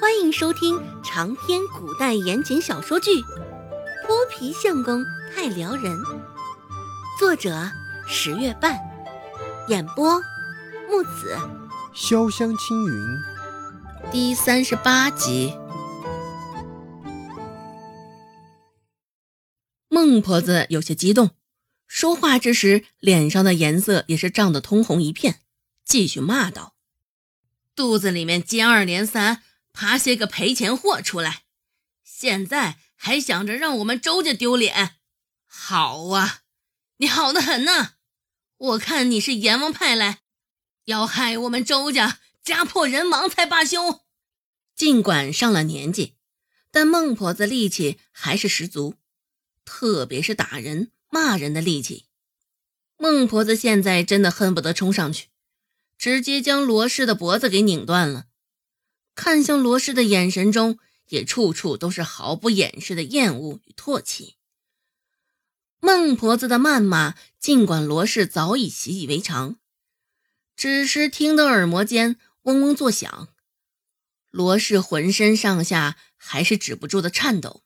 欢迎收听长篇古代言情小说剧《泼皮相公太撩人》，作者十月半，演播木子潇湘青云，第三十八集。孟婆子有些激动，说话之时脸上的颜色也是涨得通红一片，继续骂道：“肚子里面接二连三。”爬些个赔钱货出来，现在还想着让我们周家丢脸？好啊，你好的很呐！我看你是阎王派来，要害我们周家家破人亡才罢休。尽管上了年纪，但孟婆子力气还是十足，特别是打人骂人的力气。孟婆子现在真的恨不得冲上去，直接将罗氏的脖子给拧断了。看向罗氏的眼神中，也处处都是毫不掩饰的厌恶与唾弃。孟婆子的谩骂，尽管罗氏早已习以为常，只是听得耳膜间嗡嗡作响，罗氏浑身上下还是止不住的颤抖。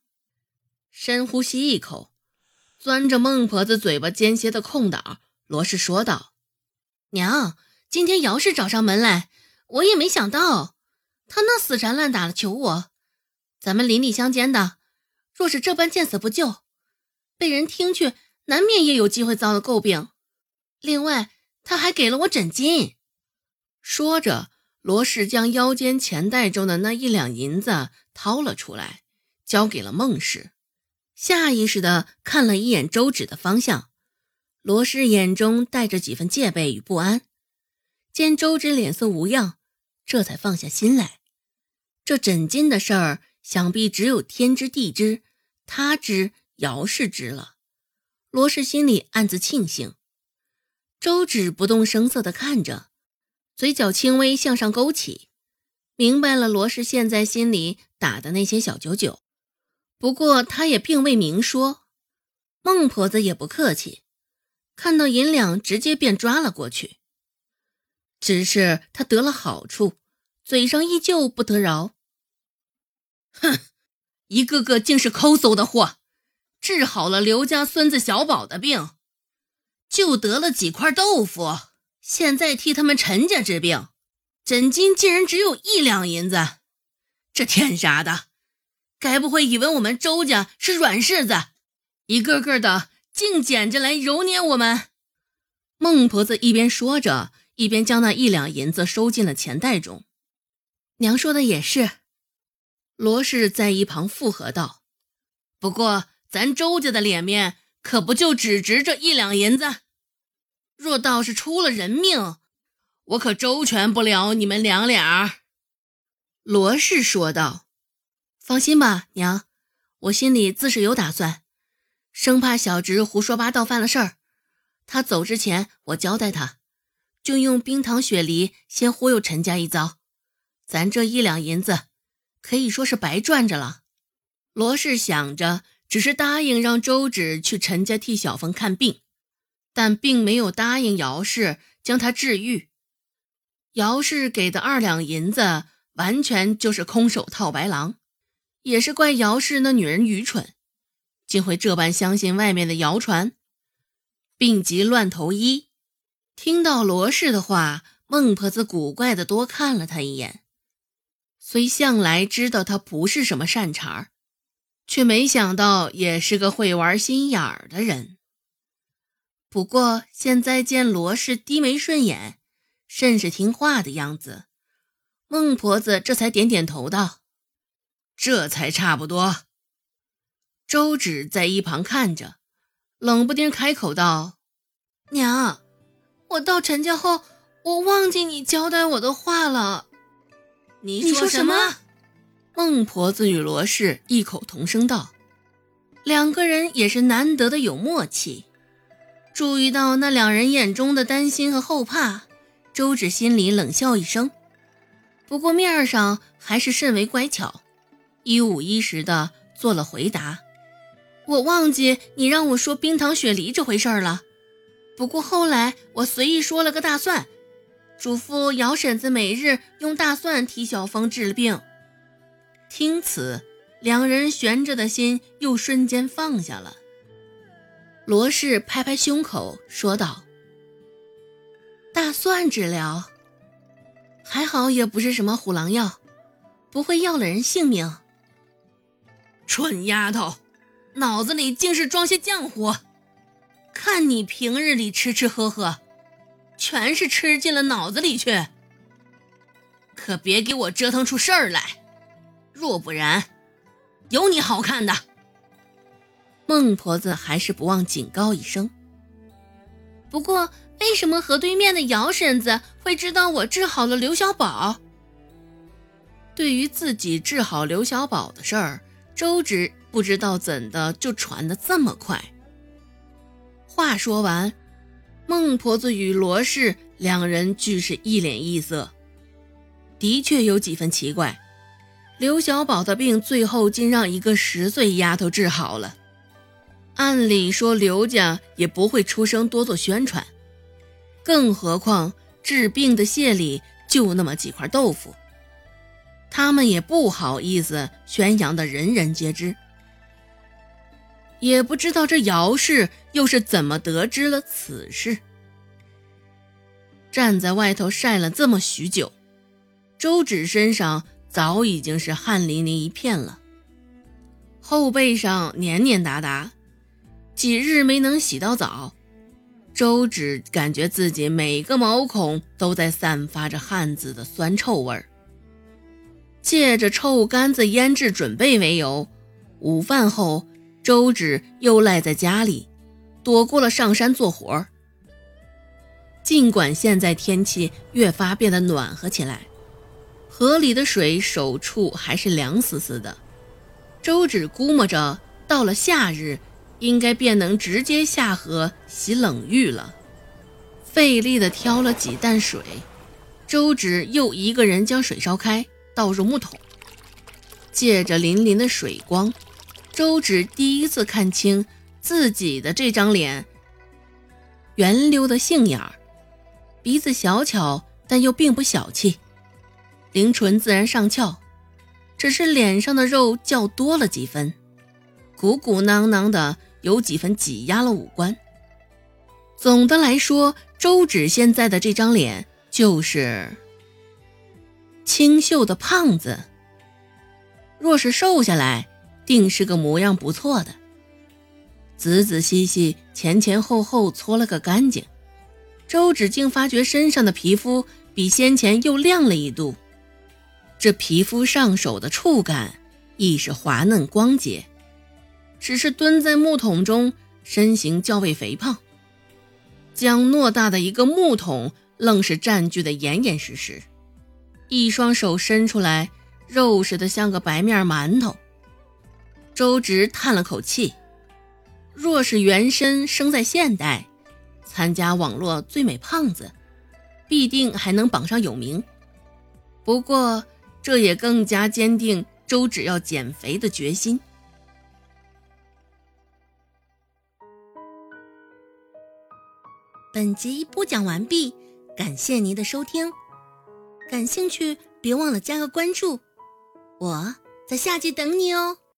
深呼吸一口，钻着孟婆子嘴巴间歇的空档，罗氏说道：“娘，今天姚氏找上门来，我也没想到。”他那死缠烂打的求我，咱们邻里乡间的，若是这般见死不救，被人听去，难免也有机会遭到诟病。另外，他还给了我枕巾。说着，罗氏将腰间钱袋中的那一两银子掏了出来，交给了孟氏，下意识地看了一眼周芷的方向。罗氏眼中带着几分戒备与不安，见周芷脸色无恙，这才放下心来。这枕巾的事儿，想必只有天知地知，他知姚氏知了。罗氏心里暗自庆幸。周芷不动声色地看着，嘴角轻微向上勾起，明白了罗氏现在心里打的那些小九九。不过他也并未明说。孟婆子也不客气，看到银两直接便抓了过去。只是他得了好处。嘴上依旧不得饶。哼，一个个竟是抠搜的货，治好了刘家孙子小宝的病，就得了几块豆腐。现在替他们陈家治病，诊金竟然只有一两银子，这天杀的，该不会以为我们周家是软柿子，一个个的竟捡着来揉捏我们？孟婆子一边说着，一边将那一两银子收进了钱袋中。娘说的也是，罗氏在一旁附和道：“不过咱周家的脸面可不就只值这一两银子？若倒是出了人命，我可周全不了你们两俩。”罗氏说道：“放心吧，娘，我心里自是有打算，生怕小侄胡说八道犯了事儿。他走之前，我交代他，就用冰糖雪梨先忽悠陈家一遭。”咱这一两银子，可以说是白赚着了。罗氏想着，只是答应让周芷去陈家替小凤看病，但并没有答应姚氏将她治愈。姚氏给的二两银子，完全就是空手套白狼。也是怪姚氏那女人愚蠢，竟会这般相信外面的谣传。病急乱投医。听到罗氏的话，孟婆子古怪的多看了他一眼。虽向来知道他不是什么善茬儿，却没想到也是个会玩心眼儿的人。不过现在见罗氏低眉顺眼，甚是听话的样子，孟婆子这才点点头道：“这才差不多。”周芷在一旁看着，冷不丁开口道：“娘，我到陈家后，我忘记你交代我的话了。”你说什么？孟婆子与罗氏异口同声道：“两个人也是难得的有默契。”注意到那两人眼中的担心和后怕，周芷心里冷笑一声，不过面上还是甚为乖巧，一五一十的做了回答：“我忘记你让我说冰糖雪梨这回事了，不过后来我随意说了个大蒜。”嘱咐姚婶子每日用大蒜替小峰治病。听此，两人悬着的心又瞬间放下了。罗氏拍拍胸口说道：“大蒜治疗，还好也不是什么虎狼药，不会要了人性命。”蠢丫头，脑子里竟是装些浆糊！看你平日里吃吃喝喝，全是吃进了脑子里去。可别给我折腾出事儿来，若不然，有你好看的。孟婆子还是不忘警告一声。不过，为什么河对面的姚婶子会知道我治好了刘小宝？对于自己治好刘小宝的事儿，周芷不知道怎的就传得这么快。话说完，孟婆子与罗氏两人俱是一脸异色。的确有几分奇怪，刘小宝的病最后竟让一个十岁丫头治好了。按理说刘家也不会出声多做宣传，更何况治病的谢礼就那么几块豆腐，他们也不好意思宣扬的人人皆知。也不知道这姚氏又是怎么得知了此事。站在外头晒了这么许久。周芷身上早已经是汗淋淋一片了，后背上黏黏哒哒，几日没能洗到澡，周芷感觉自己每个毛孔都在散发着汗渍的酸臭味儿。借着臭干子腌制准备为由，午饭后，周芷又赖在家里，躲过了上山做活儿。尽管现在天气越发变得暖和起来。河里的水手处还是凉丝丝的，周芷估摸着到了夏日，应该便能直接下河洗冷浴了。费力的挑了几担水，周芷又一个人将水烧开，倒入木桶。借着粼粼的水光，周芷第一次看清自己的这张脸，圆溜的杏眼儿，鼻子小巧，但又并不小气。灵唇自然上翘，只是脸上的肉较多了几分，鼓鼓囊囊的，有几分挤压了五官。总的来说，周芷现在的这张脸就是清秀的胖子。若是瘦下来，定是个模样不错的。仔仔细细、前前后后搓了个干净，周芷竟发觉身上的皮肤比先前又亮了一度。这皮肤上手的触感亦是滑嫩光洁，只是蹲在木桶中，身形较为肥胖，将偌大的一个木桶愣是占据的严严实实。一双手伸出来，肉实的像个白面馒头。周直叹了口气，若是原身生在现代，参加网络最美胖子，必定还能榜上有名。不过。这也更加坚定周芷要减肥的决心。本集播讲完毕，感谢您的收听。感兴趣，别忘了加个关注，我在下集等你哦。